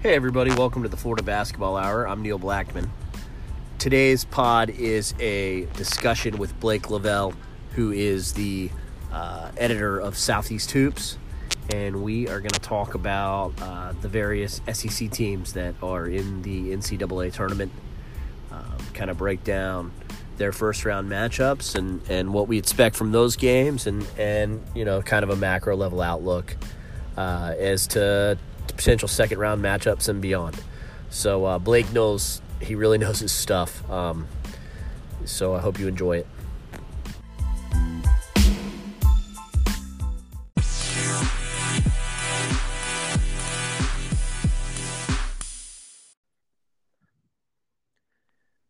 Hey, everybody, welcome to the Florida Basketball Hour. I'm Neil Blackmon. Today's pod is a discussion with Blake Lovell, who is the uh, editor of Southeast Hoops, and we are going to talk about uh, the various SEC teams that are in the NCAA tournament, um, kind of break down their first round matchups and, and what we expect from those games, and, and you know, kind of a macro level outlook uh, as to potential second round matchups and beyond. So uh, Blake knows he really knows his stuff. Um, so I hope you enjoy it.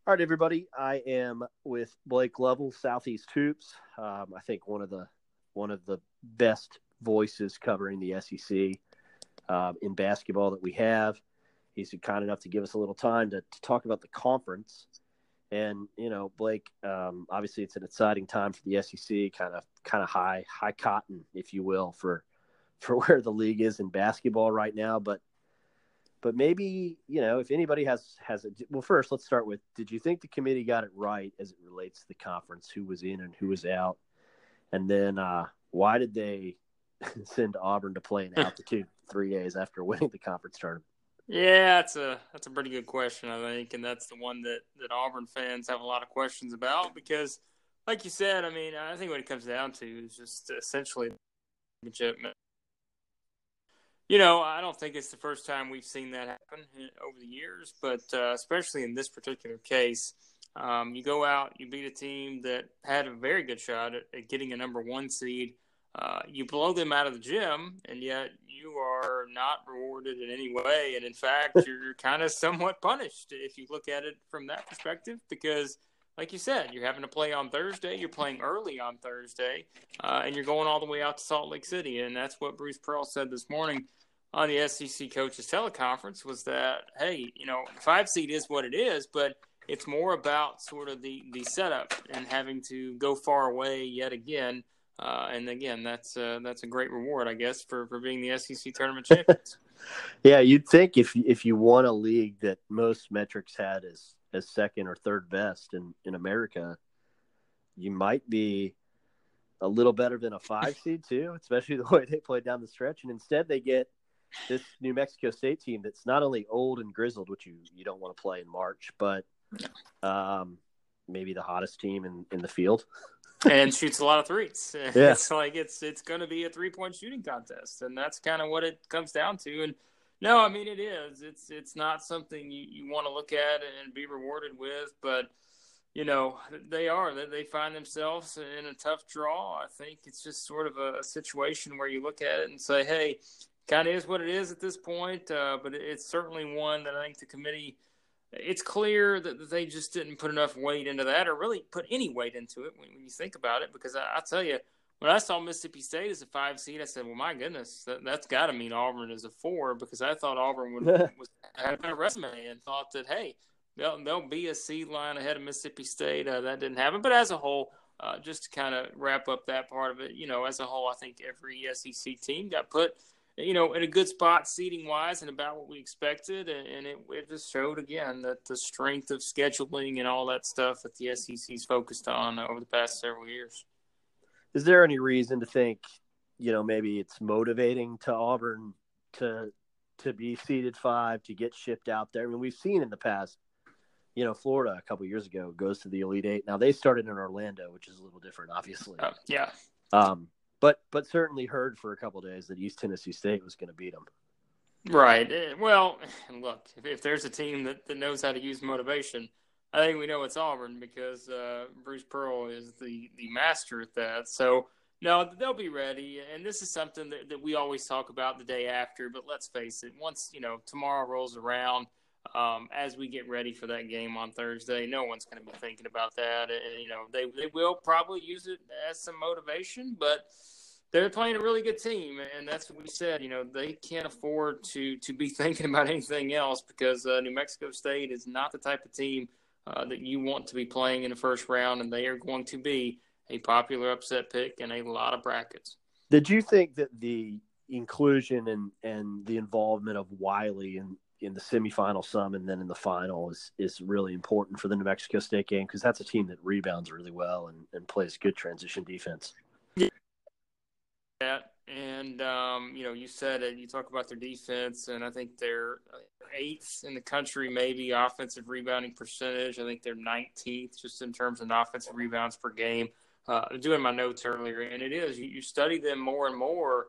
All right, everybody. I am with Blake Lovell, Southeast Hoops. Um, I think one of the one of the best voices covering the SEC uh, in basketball that we have. He's kind enough to give us a little time to, to talk about the conference. And you know, Blake, um, obviously it's an exciting time for the SEC, kind of kind of high high cotton, if you will, for for where the league is in basketball right now. But but maybe you know if anybody has has a, well first let's start with did you think the committee got it right as it relates to the conference who was in and who was out and then uh, why did they send Auburn to play in altitude three days after winning the conference tournament? Yeah, that's a that's a pretty good question, I think, and that's the one that that Auburn fans have a lot of questions about because, like you said, I mean, I think what it comes down to is just essentially. You know, I don't think it's the first time we've seen that happen over the years, but uh, especially in this particular case, um, you go out, you beat a team that had a very good shot at, at getting a number one seed uh, you blow them out of the gym, and yet you are not rewarded in any way. And in fact, you're kind of somewhat punished if you look at it from that perspective, because, like you said, you're having to play on Thursday. You're playing early on Thursday, uh, and you're going all the way out to Salt Lake City. And that's what Bruce Pearl said this morning on the SEC coaches teleconference was that, hey, you know, five seed is what it is, but it's more about sort of the the setup and having to go far away yet again uh, and again, that's uh, that's a great reward, I guess, for, for being the SEC tournament champions. yeah, you'd think if if you won a league that most metrics had as as second or third best in in America, you might be a little better than a five seed too, especially the way they played down the stretch. And instead, they get this New Mexico State team that's not only old and grizzled, which you you don't want to play in March, but um, maybe the hottest team in in the field and shoots a lot of threes. Yeah. It's like it's it's going to be a three point shooting contest, and that's kind of what it comes down to. And no, I mean it is. It's it's not something you, you want to look at and be rewarded with, but you know they are. They find themselves in a tough draw. I think it's just sort of a, situation where you look at it and say, hey. Kind of is what it is at this point, uh, but it's certainly one that I think the committee it's clear that they just didn't put enough weight into that or really put any weight into it when, when you think about it. Because I, I, tell you, when I saw Mississippi State as a five seed, I said, well, my goodness, that, has got to mean Auburn is a four because I thought Auburn would was, had a better resume and thought that, hey, they'll, they'll be a seed line ahead of Mississippi State. Uh, that didn't happen. But as a whole, uh, just to kind of wrap up that part of it, you know, as a whole, I think every SEC team got put – you know, in a good spot seating wise and about what we expected. And, it, it, just showed again that the strength of scheduling and all that stuff that the SEC's focused on over the past several years. Is there any reason to think, you know, maybe it's motivating to Auburn to to be seated five to get shipped out there? I mean, we've seen in the past, you know, Florida a couple years ago goes to the Elite Eight. Now they started in Orlando, which is a little different, obviously. Uh, yeah. Um, but but certainly heard for a couple days that East Tennessee State was going to beat them. Right. Eh, well, look, if, if, there's a team that, that knows how to use motivation, I think we know it's Auburn because uh, Bruce Pearl is the, the master at that. So, no, they'll be ready. And this is something that, that we always talk about the day after. But let's face it, once, you know, tomorrow rolls around, um, as we get ready for that game on Thursday, no one's going to be thinking about that. And, you know, they, they will probably use it as some motivation, but – they're playing a really good team, and that's what we said. You know, they can't afford to to be thinking about anything else because uh, New Mexico State is not the type of team uh, that you want to be playing in the first round, and they are going to be a popular upset pick in a lot of brackets. Did you think that the inclusion and and the involvement of Wiley in in the semifinal some and then in the final is is really important for the New Mexico State game because that's a team that rebounds really well and, and plays good transition defense. Yeah, and um, you know, you said it. You talk about their defense, and I think they're eighth in the country, maybe offensive rebounding percentage. I think they're 19th just in terms of offensive rebounds per game. Uh, doing my notes earlier, and it is you, you study them more and more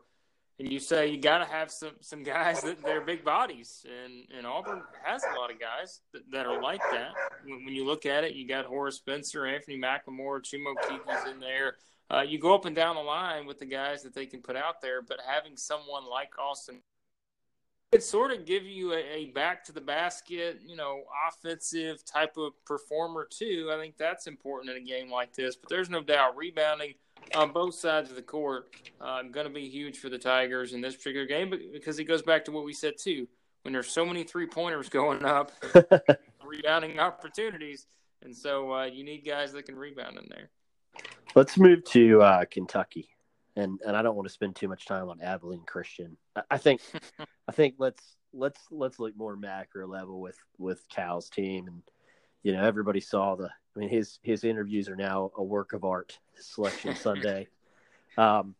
and you say you got to have some some guys that they're big bodies, and and Auburn has a lot of guys that, that are like that. When, when, you look at it, you got Horace Spencer, Anthony McLemore, Chuma Okeke's in there. Uh, you go up and down the line with the guys that they can put out there, but having someone like Austin it sort of give you a, a, back to the basket, you know, offensive type of performer too. I think that's important in a game like this. But there's no doubt rebounding on both sides of the court uh, going to be huge for the Tigers in this particular game because it goes back to what we said too. When there's so many three pointers going up, rebounding opportunities, and so uh, you need guys that can rebound in there. Let's move to uh, Kentucky, and and I don't want to spend too much time on Abilene Christian. I, I think I think let's let's let's look more macro level with with Cal's team, and you know everybody saw the I mean, his his interviews are now a work of art. Selection Sunday, um,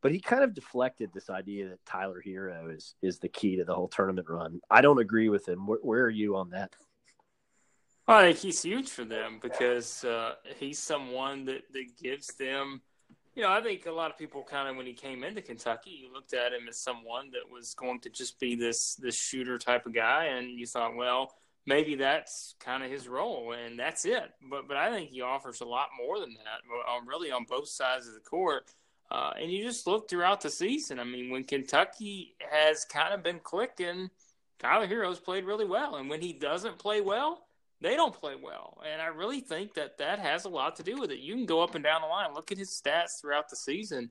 but he kind of deflected this idea that Tyler Herro is is the key to the whole tournament run. I don't agree with him. Where, where are you on that? Well, I think he's huge for them because uh, he's someone that that gives them. You know, I think a lot of people kind of when he came into Kentucky, you looked at him as someone that was going to just be this this shooter type of guy, and you thought, well maybe that's kind of his role, and that's it. But but I think he offers a lot more than that, um, really on both sides of the court. Uh, and you just look throughout the season. I mean, when Kentucky has kind of been clicking, Tyler Herro's played really well, and when he doesn't play well, they don't play well. And I really think that that has a lot to do with it. You can go up and down the line, look at his stats throughout the season.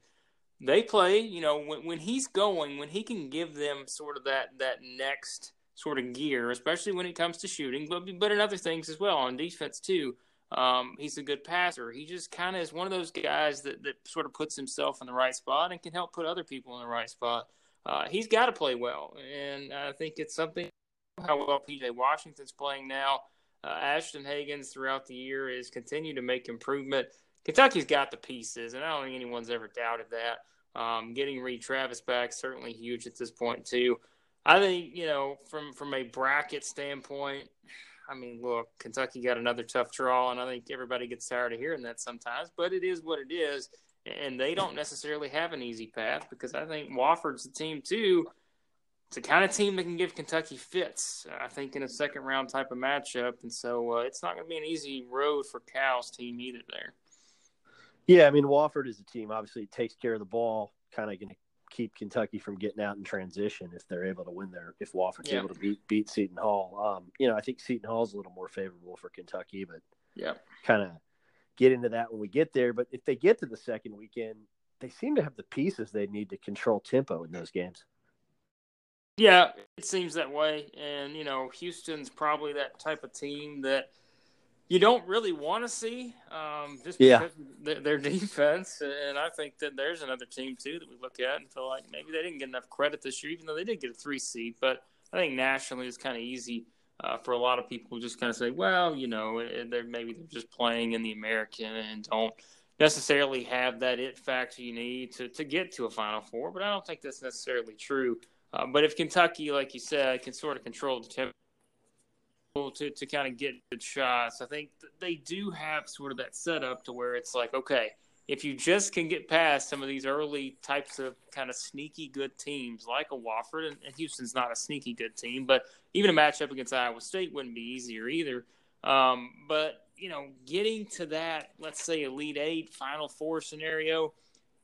They play, you know, when, when he's going, when he can give them sort of that that next sort of gear, especially when it comes to shooting, but but in other things as well on defense too. Um, he's a good passer. He just kind of is one of those guys that, that sort of puts himself in the right spot and can help put other people in the right spot. Uh, he's got to play well, and I think it's something how well PJ Washington's playing now. Uh, Ashton Hagans throughout the year is continuing to make improvement. Kentucky's got the pieces, and I don't think anyone's ever doubted that. Um, getting Reid Travis back certainly huge at this point too. I think you know from from a bracket standpoint. I mean, look, Kentucky got another tough draw, and I think everybody gets tired of hearing that sometimes. But it is what it is, and they don't necessarily have an easy path because I think Wofford's a team too. It's the kind of team that can give Kentucky fits. I think in a second round type of matchup, and so uh, it's not going to be an easy road for Cal's team either. There. Yeah, I mean Wofford is a team. Obviously, it takes care of the ball. Kind of going to keep Kentucky from getting out in transition if they're able to win their If Wofford's yeah. able to beat beat Seton Hall, um, you know, I think Seton Hall is a little more favorable for Kentucky, but yeah, kind of get into that when we get there. But if they get to the second weekend, they seem to have the pieces they need to control tempo in those games. Yeah, it seems that way, and you know, Houston's probably that type of team that you don't really want to see um, just yeah. because their defense. And I think that there's another team too that we look at and feel like maybe they didn't get enough credit this year, even though they did get a three seed. But I think nationally it's kind of easy uh, for a lot of people to just kind of say, well, you know, they're maybe they're just playing in the American and don't necessarily have that it factor you need to to get to a Final Four. But I don't think that's necessarily true. Uh, but if Kentucky, like you said, can sort of control the temperature to, to kind of get good shots. I think they do have sort of that setup to where it's like, okay, if you just can get past some of these early types of kind of sneaky good teams like a Wofford, and, and Houston's not a sneaky good team, but even a matchup against Iowa State wouldn't be easier either. Um, but, you know, getting to that, let's say, Elite Eight, Final Four scenario,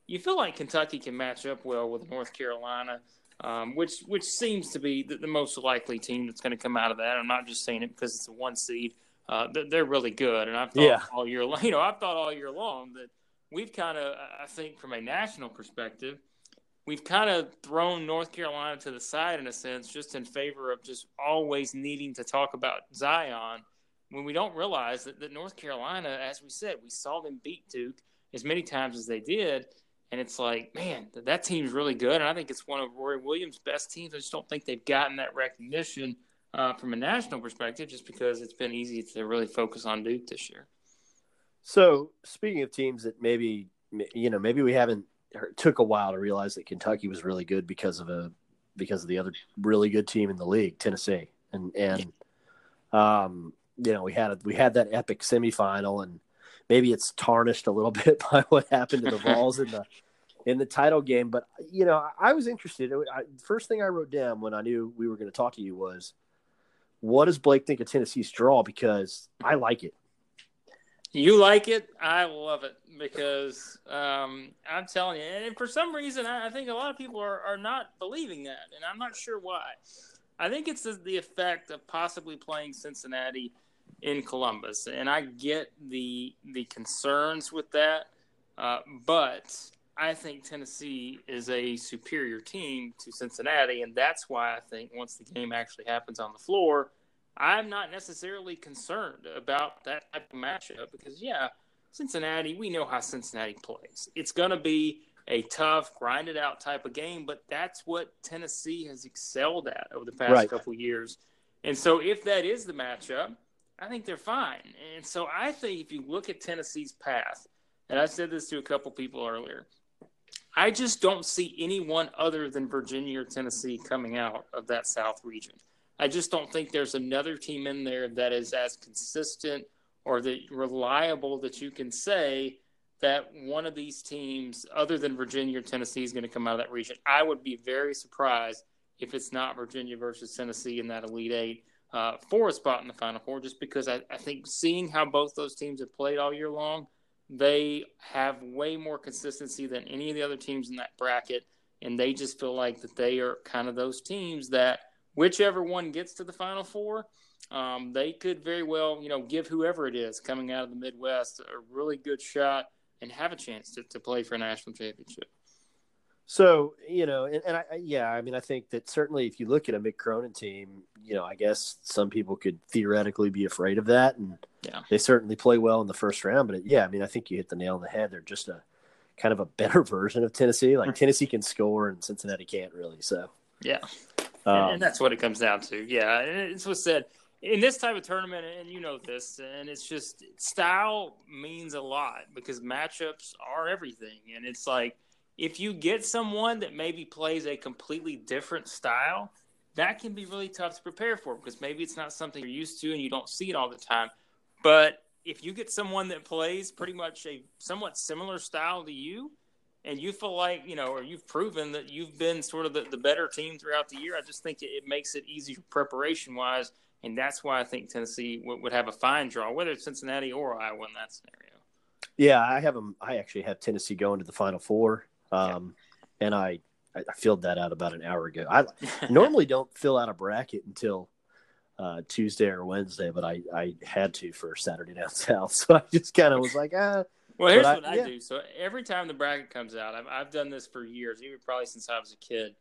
you feel like Kentucky can match up well with North Carolina um, which which seems to be the, the, most likely team that's going to come out of that. I'm not just saying it because it's a one seed. Uh, they're really good, and I've thought yeah. all year, you know, I've thought all year long that we've kind of, I think, from a national perspective, we've kind of thrown North Carolina to the side in a sense, just in favor of just always needing to talk about Zion, when we don't realize that, that North Carolina, as we said, we saw them beat Duke as many times as they did, And it's like, man, that team's really good. And I think it's one of Roy Williams' best teams. I just don't think they've gotten that recognition uh, from a national perspective just because it's been easy to really focus on Duke this year. So, speaking of teams that maybe, you know, maybe we haven't took a while to realize that Kentucky was really good because of a because of the other really good team in the league, Tennessee, and and um, you know we had a, we had that epic semifinal, and maybe it's tarnished a little bit by what happened to the Vols in the in the title game. But you know, I was interested. I, first thing I wrote down when I knew we were going to talk to you was, what does Blake think of Tennessee's draw? Because I like it. You like it, I love it because um, I'm telling you, and for some reason, I, think a lot of people are, are not believing that, and I'm not sure why. I think it's the, effect of possibly playing Cincinnati in Columbus, and I get the the concerns with that, uh, but I think Tennessee is a superior team to Cincinnati, and that's why I think once the game actually happens on the floor I'm not necessarily concerned about that type of matchup because, yeah, Cincinnati, we know how Cincinnati plays. It's going to be a tough, grinded out type of game, but that's what Tennessee has excelled at over the past right. couple years. And so, if that is the matchup, I think they're fine. And so, I think if you look at Tennessee's path, and I said this to a couple people earlier, I just don't see anyone other than Virginia or Tennessee coming out of that South region. I just don't think there's another team in there that is as consistent or that reliable that you can say that one of these teams, other than Virginia or Tennessee, is going to come out of that region. I would be very surprised if it's not Virginia versus Tennessee in that Elite Eight uh, for a spot in the Final Four, just because I, I think seeing how both those teams have played all year long, they have way more consistency than any of the other teams in that bracket. And they just feel like that they are kind of those teams that – whichever one gets to the Final Four, um, they could very well, you know, give whoever it is coming out of the Midwest a really good shot and have a chance to, to play for a national championship. So you know, and, and I, yeah, I mean, I think that certainly if you look at a Mick Cronin team, you know, I guess some people could theoretically be afraid of that, and yeah, they certainly play well in the first round. But it, yeah, I mean, I think you hit the nail on the head. They're just a kind of a better version of Tennessee. Like Tennessee can score, and Cincinnati can't really. So yeah, um, and, and, that's what it comes down to. Yeah, it's what said in this type of tournament, and you know this, and it's just style means a lot because matchups are everything, and it's like if you get someone that maybe plays a completely different style, that can be really tough to prepare for because maybe it's not something you're used to and you don't see it all the time. But if you get someone that plays pretty much a somewhat similar style to you, and you feel like you know, or you've proven that you've been sort of the, the better team throughout the year. I just think it, it makes it easier preparation wise, and that's why I think Tennessee would, would have a fine draw, whether it's Cincinnati or Iowa in that scenario. Yeah, I have them. I actually have Tennessee going to the Final Four, um, yeah. and I I filled that out about an hour ago. I normally don't fill out a bracket until uh, Tuesday or Wednesday, but I, I had to for Saturday down south. So I just kind of was like, ah, well, here's what I, yeah. do. So every time the bracket comes out, I've, I've done this for years, even probably since I was a kid.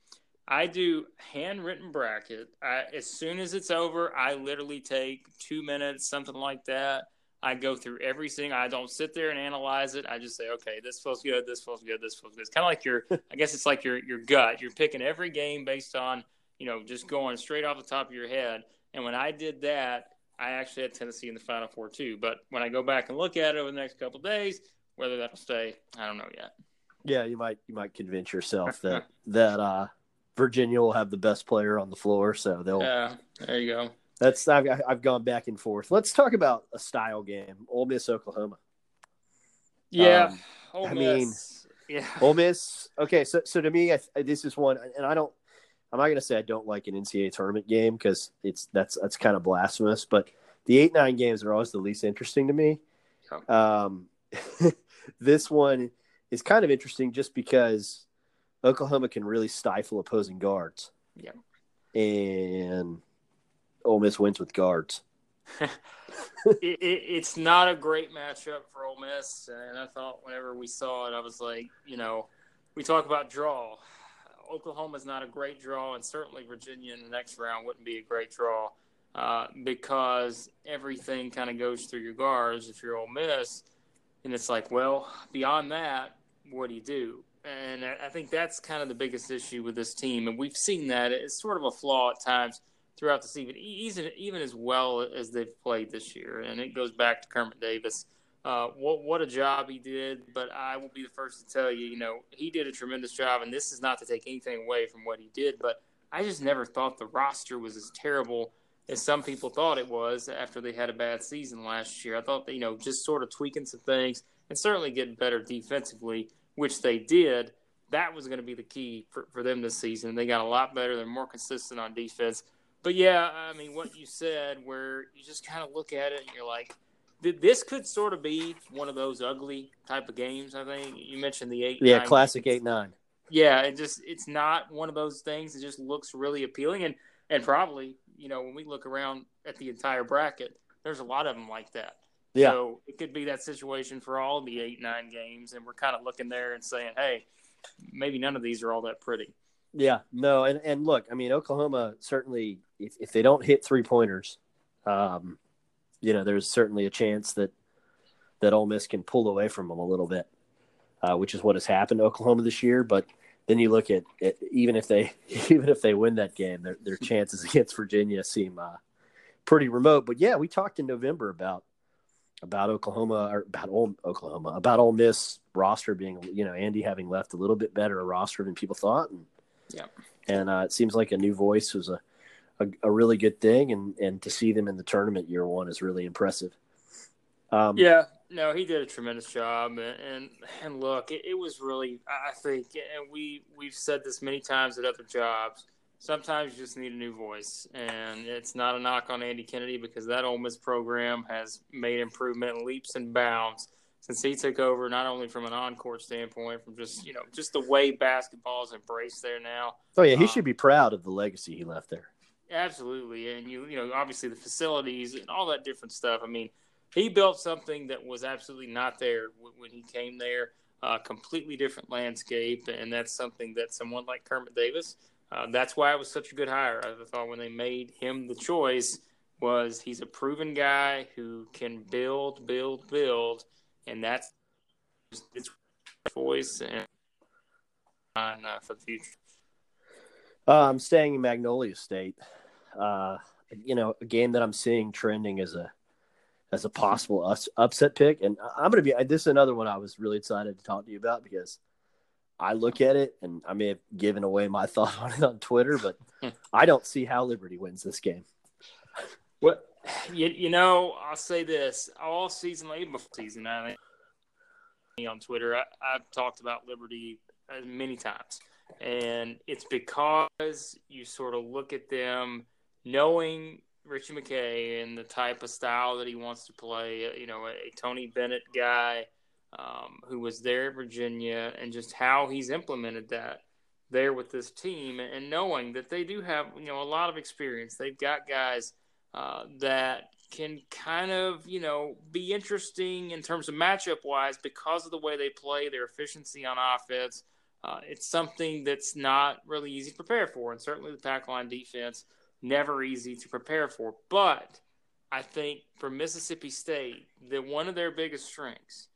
I do handwritten bracket. I, as soon as it's over, I literally take two minutes, something like that. I go through every single. I don't sit there and analyze it. I just say, okay, this feels good. This feels good. This feels good. It's kind of like your. I guess it's like your your gut. You're picking every game based on you know just going straight off the top of your head. And when I did that, I actually had Tennessee in the Final Four too. But when I go back and look at it over the next couple days, whether that'll stay, I don't know yet. Yeah, you might you might convince yourself that that uh, Virginia will have the best player on the floor, so they'll. Yeah, there you go. That's I've I've gone back and forth. Let's talk about a style game: Ole Miss, Oklahoma. Yeah, um, Ole I mean, yeah, Ole Miss. Okay, so so to me, I, this is one, and I don't I'm not going to say I don't like an NCAA tournament game because it's that's that's kind of blasphemous. But the eight nine games are always the least interesting to me. Um, this one is kind of interesting just because Oklahoma can really stifle opposing guards. Yeah, and Ole Miss wins with guards. it, it, it's not a great matchup for Ole Miss, and I thought whenever we saw it, I was like, you know, we talk about draw. Oklahoma's not a great draw, and certainly Virginia in the next round wouldn't be a great draw uh, because everything kind of goes through your guards if you're Ole Miss. And it's like, well, beyond that, what do you do? And I think that's kind of the biggest issue with this team. And we've seen that. It's sort of a flaw at times throughout the season, even, even as well as they've played this year. And it goes back to Kermit Davis. Uh, what what a job he did, but I will be the first to tell you, you know, he did a tremendous job, and this is not to take anything away from what he did, but I just never thought the roster was as terrible as some people thought it was after they had a bad season last year. I thought that, you know, just sort of tweaking some things and certainly getting better defensively, which they did. That was going to be the key for, for them this season. They got a lot better. They're more consistent on defense. But yeah, I mean, what you said, where you just kind of look at it and you're like, this could sort of be one of those ugly type of games. I think you mentioned the eight. Yeah, classic games. eight nine. Yeah, it just it's not one of those things. It just looks really appealing, and and probably you know, when we look around at the entire bracket, there's a lot of them like that. Yeah. So it could be that situation for all the eight, nine games, and we're kind of looking there and saying, hey, maybe none of these are all that pretty. Yeah, no, and, and look, I mean, Oklahoma certainly, if, if they don't hit three pointers, um, you know, there's certainly a chance that that Ole Miss can pull away from them a little bit, uh, which is what has happened to Oklahoma this year. But then you look at it, even if they even if they win that game, their their chances against Virginia seem uh, pretty remote. But yeah, we talked in November about about Oklahoma or about Ole, Oklahoma about Ole Miss roster being you know Andy having left a little bit better a roster than people thought, and yeah, and uh, it seems like a new voice was a, a, a really good thing, and and to see them in the tournament year one is really impressive. Um, yeah, no, he did a tremendous job, and and, and look, it, it, was really, I think, and we we've said this many times at other jobs. Sometimes you just need a new voice, and it's not a knock on Andy Kennedy because that Ole Miss program has made improvement leaps and bounds since he took over. Not only from an on-court standpoint, from just you know just the way basketball is embraced there now. Oh yeah, he um, should be proud of the legacy he left there. Absolutely, and you you know obviously the facilities and all that different stuff. I mean he built something that was absolutely not there when he came there. A uh, completely different landscape, and that's something that someone like Kermit Davis. Uh, that's why it was such a good hire. I thought when they made him the choice was he's a proven guy who can build, build, build, and that's its voice and uh, for the future. Uh, I'm staying in Magnolia State. Uh, you know, a game that I'm seeing trending as a as a possible us, upset pick. And I'm going to be this is another one I was really excited to talk to you about because I look at it and I may have given away my thought on it on Twitter, but I don't see how Liberty wins this game. What you, you know, I'll say this all season, even before season, I think on Twitter, I, I've talked about Liberty many times, and it's because you sort of look at them knowing Ritchie McKay and the type of style that he wants to play. Uh, you know, a, a Tony Bennett guy um, who was there at Virginia, and just how he's implemented that there with this team, and knowing that they do have you know a lot of experience. They've got guys uh, that can kind of you know be interesting in terms of matchup wise because of the way they play, their efficiency on offense. Uh, it's something that's not really easy to prepare for, and certainly the pack line defense never easy to prepare for. But I think for Mississippi State, that one of their biggest strengths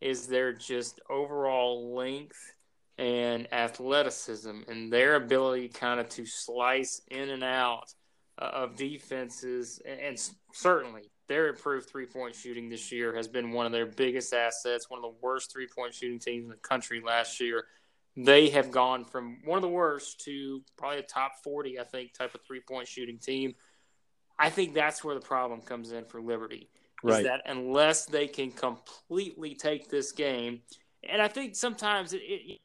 is their just overall length and athleticism and their ability kind of to slice in and out uh, of defenses. And certainly their improved three point shooting this year has been one of their biggest assets, one of the worst three point shooting teams in the country last year they have gone from one of the worst to probably a top 40, I think, type of three point shooting team. I think that's where the problem comes in for Liberty. Is right. that unless they can completely take this game, and I think sometimes it, it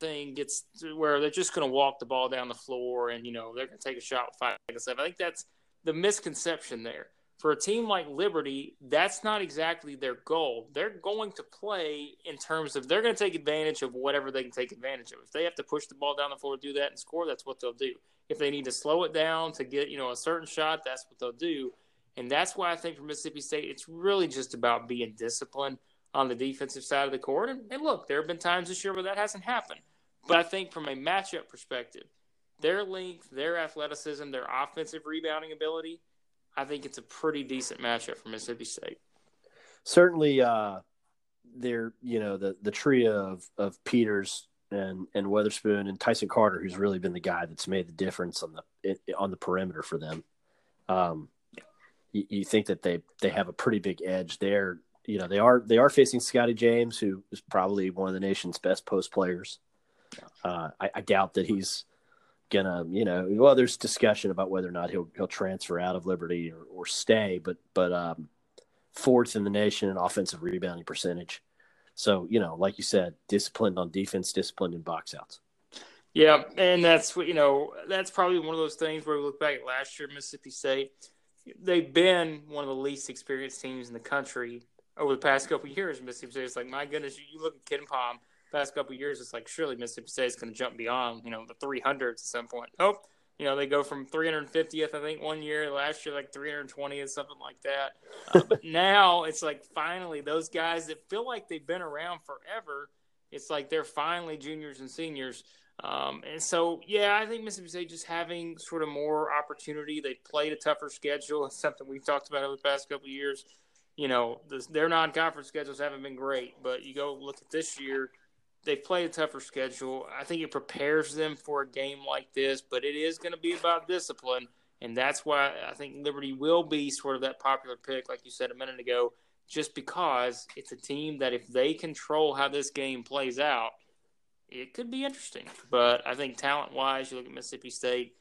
thing gets to where they're just going to walk the ball down the floor and you know they're going to take a shot five seconds left. I think that's the misconception there for a team like Liberty, that's not exactly their goal. They're going to play in terms of they're going to take advantage of whatever they can take advantage of. If they have to push the ball down the floor to do that and score, that's what they'll do. If they need to slow it down to get, you know, a certain shot, that's what they'll do. And that's why I think for Mississippi State, it's really just about being disciplined on the defensive side of the court. And, and look, there have been times this year where that hasn't happened. But I think from a matchup perspective, their length, their athleticism, their offensive rebounding ability – I think it's a pretty decent matchup for Mississippi State. Certainly, uh, they're you know the the trio of of Peters and and Weatherspoon and Tyson Carter, who's really been the guy that's made the difference on the on the perimeter for them. Um, you, you think that they they have a pretty big edge there. You know they are they are facing Scottie James, who is probably one of the nation's best post players. Uh, I, I doubt that he's gonna, you know, well, there's discussion about whether or not he'll he'll transfer out of Liberty or, or stay, but but um, fourth in the nation in offensive rebounding percentage. So you know, like you said, disciplined on defense, disciplined in box outs. Yeah, and that's you know. That's probably one of those things where we look back at last year, Mississippi State. They've been one of the least experienced teams in the country over the past couple years. Mississippi State. It's like my goodness, you, look at KenPom past couple years, it's like surely Mississippi State is going to jump beyond you know the 300s at some point. Oh, you know they go from 350th I think one year last year like 320th something like that. Uh, but now it's like finally those guys that feel like they've been around forever. It's like they're finally juniors and seniors. Um, and so, yeah, I think Mississippi State just having sort of more opportunity. They played a tougher schedule. It's something we've talked about over the past couple of years. You know, their non-conference schedules haven't been great, but you go look at this year they've played a tougher schedule. I think it prepares them for a game like this, but it is going to be about discipline. And that's why I think Liberty will be sort of that popular pick, like you said a minute ago, just because it's a team that if they control how this game plays out, it could be interesting. But I think talent wise, you look at Mississippi State,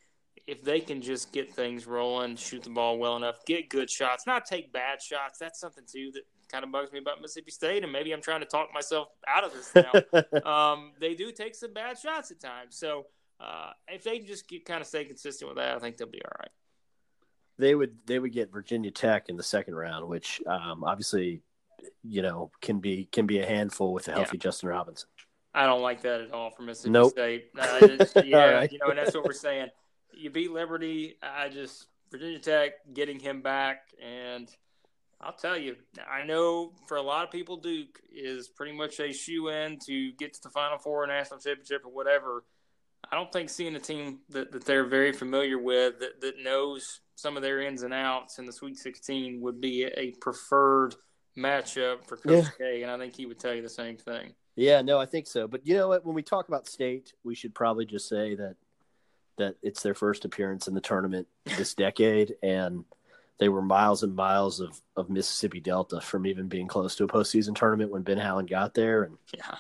if they can just get things rolling, shoot the ball well enough, get good shots, not take bad shots, that's something too that kind of bugs me about Mississippi State, and maybe I'm trying to talk myself out of this now. um, they do take some bad shots at times, so uh, if they just get, kind of stay consistent with that, I think they'll be all right. They would they would get Virginia Tech in the second round, which um, obviously you know can be can be a handful with a healthy yeah. Justin Robinson. I don't like that at all for Mississippi nope. State. Uh, yeah, right. you know, and that's what we're saying. You beat Liberty. I just Virginia Tech getting him back and I'll tell you, I know for a lot of people, Duke is pretty much a shoe in to get to the Final Four, national championship, or whatever. I don't think seeing a team that, that they're very familiar with, that, that knows some of their ins and outs in the Sweet 16, would be a preferred matchup for Coach yeah. K. And I think he would tell you the same thing. Yeah, no, I think so. But you know what? When we talk about state, we should probably just say that that it's their first appearance in the tournament this decade, and they were miles and miles of, of Mississippi Delta from even being close to a postseason tournament when Ben Howland got there. And yeah,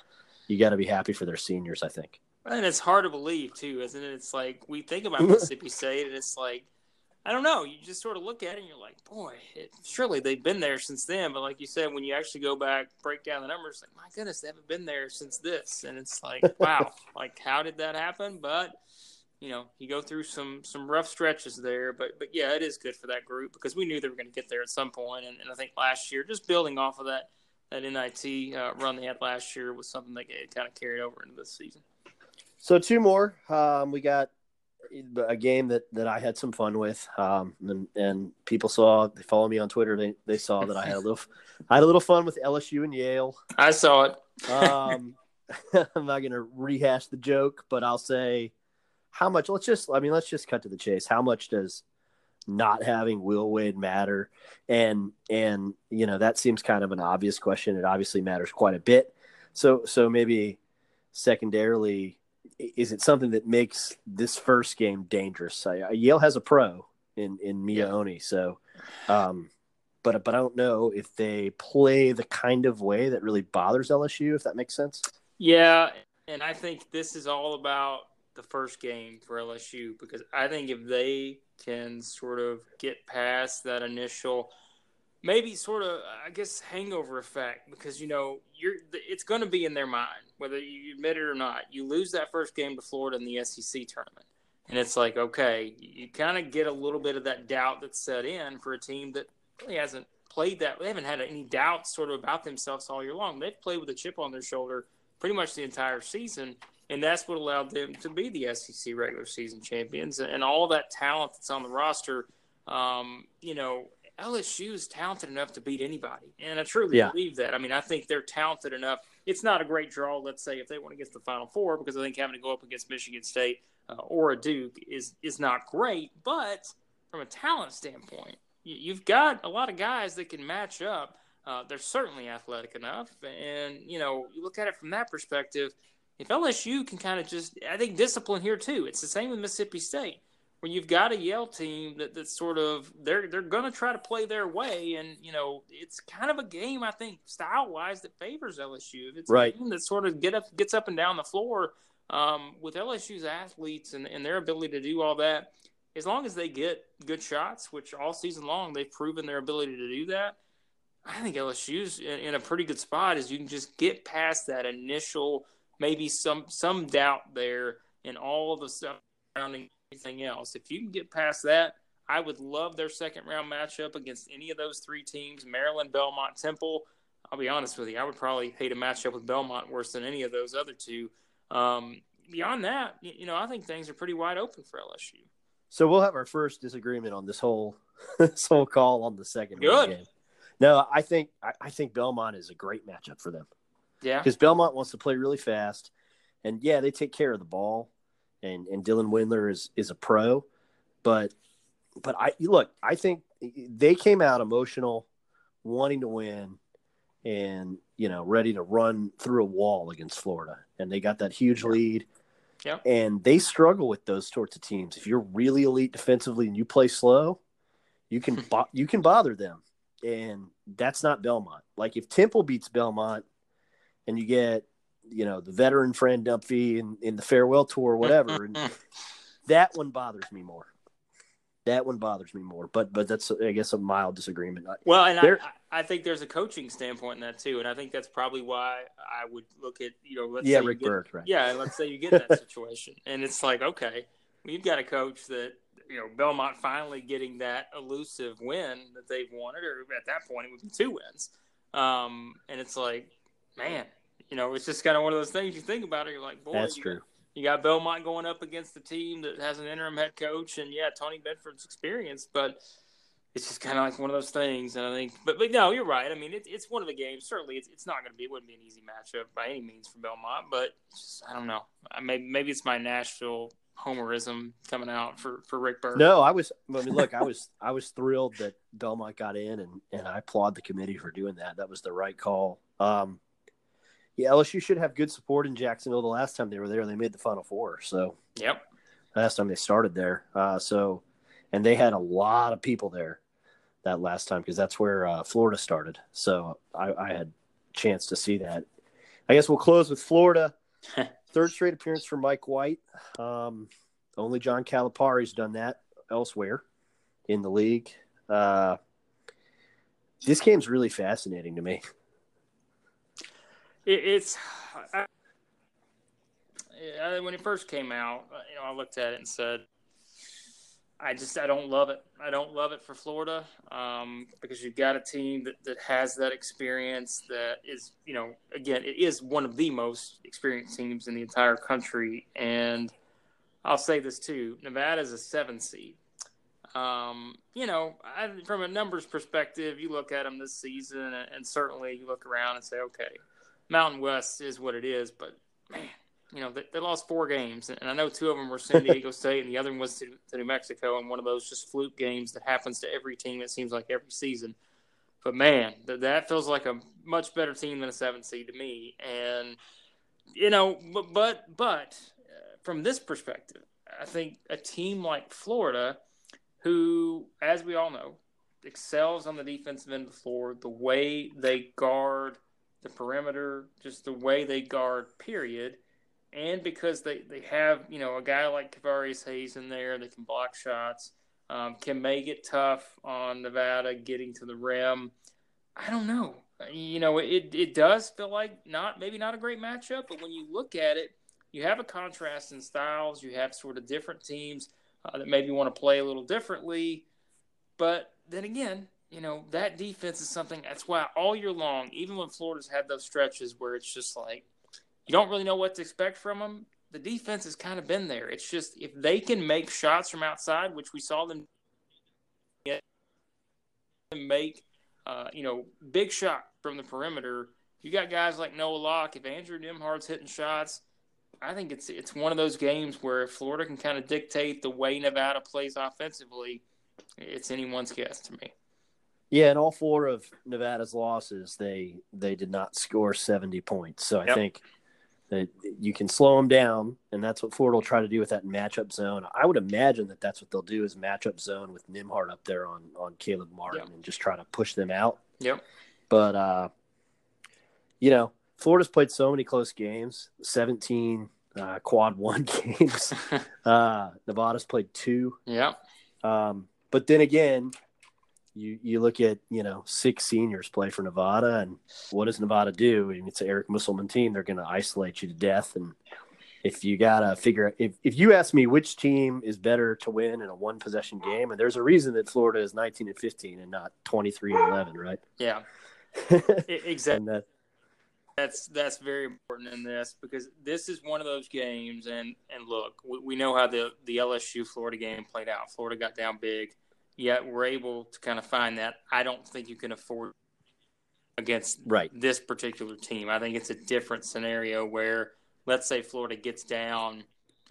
you got to be happy for their seniors, I think. And it's hard to believe too, isn't it? It's like we think about Mississippi State, and it's like I don't know. You just sort of look at it, and you're like, boy, it, surely they've been there since then. But like you said, when you actually go back, break down the numbers, like my goodness, they haven't been there since this, and it's like, wow, like how did that happen? But you know, you go through some some rough stretches there, but but yeah, it is good for that group because we knew they were going to get there at some point, and, and I think last year, just building off of that that NIT uh, run they had last year was something that kind of carried over into this season. So two more, um, we got a game that, that I had some fun with, um, and, and people saw they follow me on Twitter. They they saw that I had a little I had a little fun with LSU and Yale. I saw it. um, I'm not going to rehash the joke, but I'll say how much let's just i mean let's just cut to the chase. How much does not having will wade matter? And and you know that seems kind of an obvious question. It obviously matters quite a bit. So so maybe secondarily is it something that makes this first game dangerous? I, yale has a pro in in mia yeah. oni so um but but i don't know if they play the kind of way that really bothers lsu if that makes sense. Yeah and i think this is all about the first game for LSU because I think if they can sort of get past that initial maybe sort of I guess hangover effect because you know you're it's going to be in their mind whether you admit it or not. You lose that first game to Florida in the SEC tournament. And it's like, okay, you kind of get a little bit of that doubt that's set in for a team that really hasn't played that. They haven't had any doubts sort of about themselves all year long. They've played with a chip on their shoulder pretty much the entire season and that's what allowed them to be the SEC regular season champions. And all that talent that's on the roster, um, you know, LSU is talented enough to beat anybody, and I truly yeah. believe that. I mean, I think they're talented enough. It's not a great draw, let's say, if they want to get to the Final Four, because I think having to go up against Michigan State uh, or a Duke is is not great. But from a talent standpoint, you've got a lot of guys that can match up. Uh, they're certainly athletic enough, and you know, you look at it from that perspective. If LSU can kind of just, I think discipline here too. It's the same with Mississippi State, where you've got a Yale team that that's sort of they're they're going to try to play their way, and you know, it's kind of a game I think style wise that favors LSU. If it's right. that sort of get up gets up and down the floor um, with LSU's athletes and, and their ability to do all that. As long as they get good shots, which all season long they've proven their ability to do that, I think LSU's in, in a pretty good spot. Is you can just get past that initial maybe some some doubt there and all of the stuff surrounding anything else. If you can get past that, I would love their second round matchup against any of those three teams Maryland, Belmont, Temple. I'll be honest with you, I would probably hate a matchup with Belmont worse than any of those other two. Um, beyond that, you know, I think things are pretty wide open for LSU. So we'll have our first disagreement on this whole this whole call on the second Good. game. No, I think I, I think Belmont is a great matchup for them. Yeah, because Belmont wants to play really fast, and yeah, they take care of the ball, and and Dylan Windler is is a pro, but but I look, I think they came out emotional, wanting to win, and you know ready to run through a wall against Florida, and they got that huge lead. Yeah. And they struggle with those sorts of teams. If you're really elite defensively and you play slow, you can bo- you can bother them and that's not Belmont. Like if Temple beats Belmont, and you get you know the veteran Fran Dunphy in, in the farewell tour whatever, and that one bothers me more. That one bothers me more, but but that's I guess a mild disagreement. Well, and I, I think there's a coaching standpoint in that too, and I think that's probably why I would look at you know let's yeah say Rick get, right? Yeah, let's say you get that situation, and it's like okay, we've got a coach that you know Belmont finally getting that elusive win that they've wanted, or at that point it would be two wins. Um, and it's like, man, you know, it's just kind of one of those things you think about it. You're like, boy, that's you true. You got Belmont going up against a team that has an interim head coach, and yeah, Tony Bedford's experience, but it's just kind of like one of those things. And I think, but but no, you're right. I mean, it, it's one of the games. Certainly, it's, it's not going to be. It wouldn't be an easy matchup by any means for Belmont, but just, I don't know. I Maybe maybe it's my Nashville homerism coming out for for Rick Byrd. No, I was. I mean, look, I was I was thrilled that Belmont got in, and and I applaud the committee for doing that. That was the right call. Um, yeah, LSU should have good support in Jacksonville. The last time they were there, they made the Final Four. So, yep, last time they started there. Uh, so, and they had a lot of people there that last time because that's where uh, Florida started. So I, I had a chance to see that. I guess we'll close with Florida. Third straight appearance for Mike White. Um, only John Calipari's done that elsewhere in the league. Uh, this game's really fascinating to me. It, it's I, when it first came out, you know, I looked at it and said, I just I don't love it. I don't love it for Florida um, because you've got a team that, that has that experience. That is, you know, again, it is one of the most experienced teams in the entire country. And I'll say this too: Nevada is a seven seed. Um, you know, I, from a numbers perspective, you look at them this season, and, and certainly you look around and say, okay, Mountain West is what it is. But man, you know, they, they, lost four games, and I know two of them were San Diego State, and the other one was to, to, New Mexico, and one of those just fluke games that happens to every team. It seems like every season. But man, th- that feels like a much better team than a seven seed to me. And you know, but but but uh, from this perspective, I think a team like Florida, who, as we all know, excels on the defensive end of the floor, the way they guard the perimeter, just the way they guard, period and because they, they have you know a guy like Kevarrius Hayes in there that can block shots, um, can make it tough on Nevada getting to the rim. I don't know. You know, it it does feel like not maybe not a great matchup, but when you look at it, you have a contrast in styles. You have sort of different teams uh, that maybe want to play a little differently. But then again, you know that defense is something. That's why all year long, even when Florida's had those stretches where it's just like you don't really know what to expect from them. The defense has kind of been there. It's just if they can make shots from outside, which we saw them make, uh, you know, big shot from the perimeter. You got guys like Noah Locke. If Andrew Nembhard's hitting shots, I think it's it's one of those games where if Florida can kind of dictate the way Nevada plays offensively, it's anyone's guess to me. Yeah, in all four of Nevada's losses, they they did not score seventy points. So I yep. think that you can slow them down, and that's what Florida will try to do with that matchup zone. I would imagine that that's what they'll do is matchup zone with Nembhard up there on on Caleb Martin yep. and just try to push them out. Yep. But uh, you know, Florida's played so many close games, seventeen uh, quad one games. uh, Nevada's played two. Yeah. Um, but then again, you you look at you know six seniors play for Nevada, and what does Nevada do? I mean, it's an Eric Musselman team. They're going to isolate you to death, and if you gotta figure if if you ask me which team is better to win in a one possession game, and there's a reason that Florida is 19 and 15 and not 23 and 11, right? Yeah, exactly. that, that's that's very important in this because this is one of those games, and and look, we, we know how the the LSU Florida game played out. Florida got down big yet we're able to kind of find that. I don't think you can afford against right. this particular team. I think it's a different scenario where, let's say Florida gets down,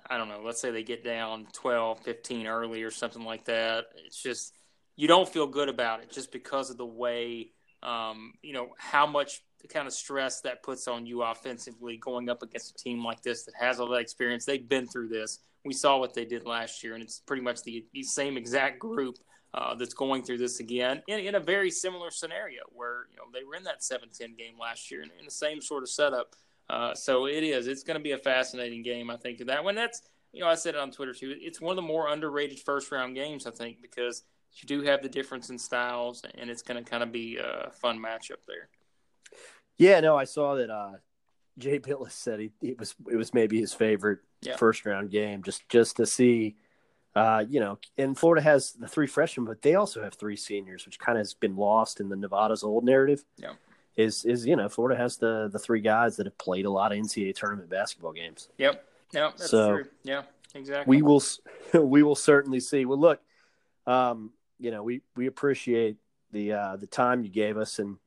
I don't know, let's say they get down 12, 15 early or something like that. It's just, you don't feel good about it just because of the way, um, you know, how much kind of stress that puts on you offensively going up against a team like this that has all that experience. They've been through this. We saw what they did last year, and it's pretty much the, the same exact group uh, that's going through this again in, in, a very similar scenario where you know they were in that 7-10 game last year in, in the same sort of setup. Uh, so it is. It's going to be a fascinating game. I think that when that's you know I said it on Twitter too. It's one of the more underrated first round games I think because you do have the difference in styles and it's going to kind of be a fun matchup there. Yeah, no, I saw that. Uh, Jay Bilas said he, it was it was maybe his favorite yeah. first round game just just to see uh, you know, and Florida has the three freshmen, but they also have three seniors, which kind of has been lost in the Nevada's old narrative. Yeah. Is is you know Florida has the the three guys that have played a lot of NCAA tournament basketball games. Yep. That's so true. Yeah. Exactly. We will we will certainly see. Well, look, um, you know, we we appreciate the uh, the time you gave us and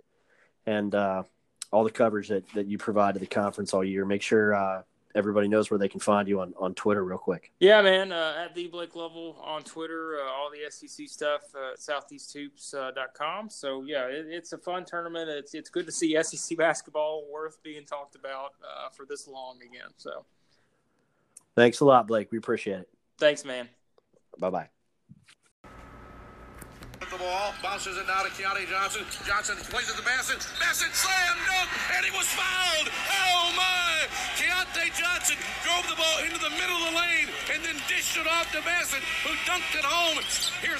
and uh, all the coverage that that you provide to the conference all year. Make sure uh, everybody knows where they can find you on, on Twitter, real quick. Yeah, man. Uh, at the Blake Lovell on Twitter, uh, all the SEC stuff uh, at southeasthoops.com. Uh, so yeah, it, it's a fun tournament. It's it's good to see SEC basketball worth being talked about uh, for this long again. So, thanks a lot, Blake. We appreciate it. Thanks, man. Bye bye the ball, bounces it now to Keyontae Johnson. Johnson plays it to Masson. Masson slam dunk, and he was fouled. Oh my! Keyontae Johnson drove the ball into the middle of the lane and then dished it off to Masson, who dunked it home. Here's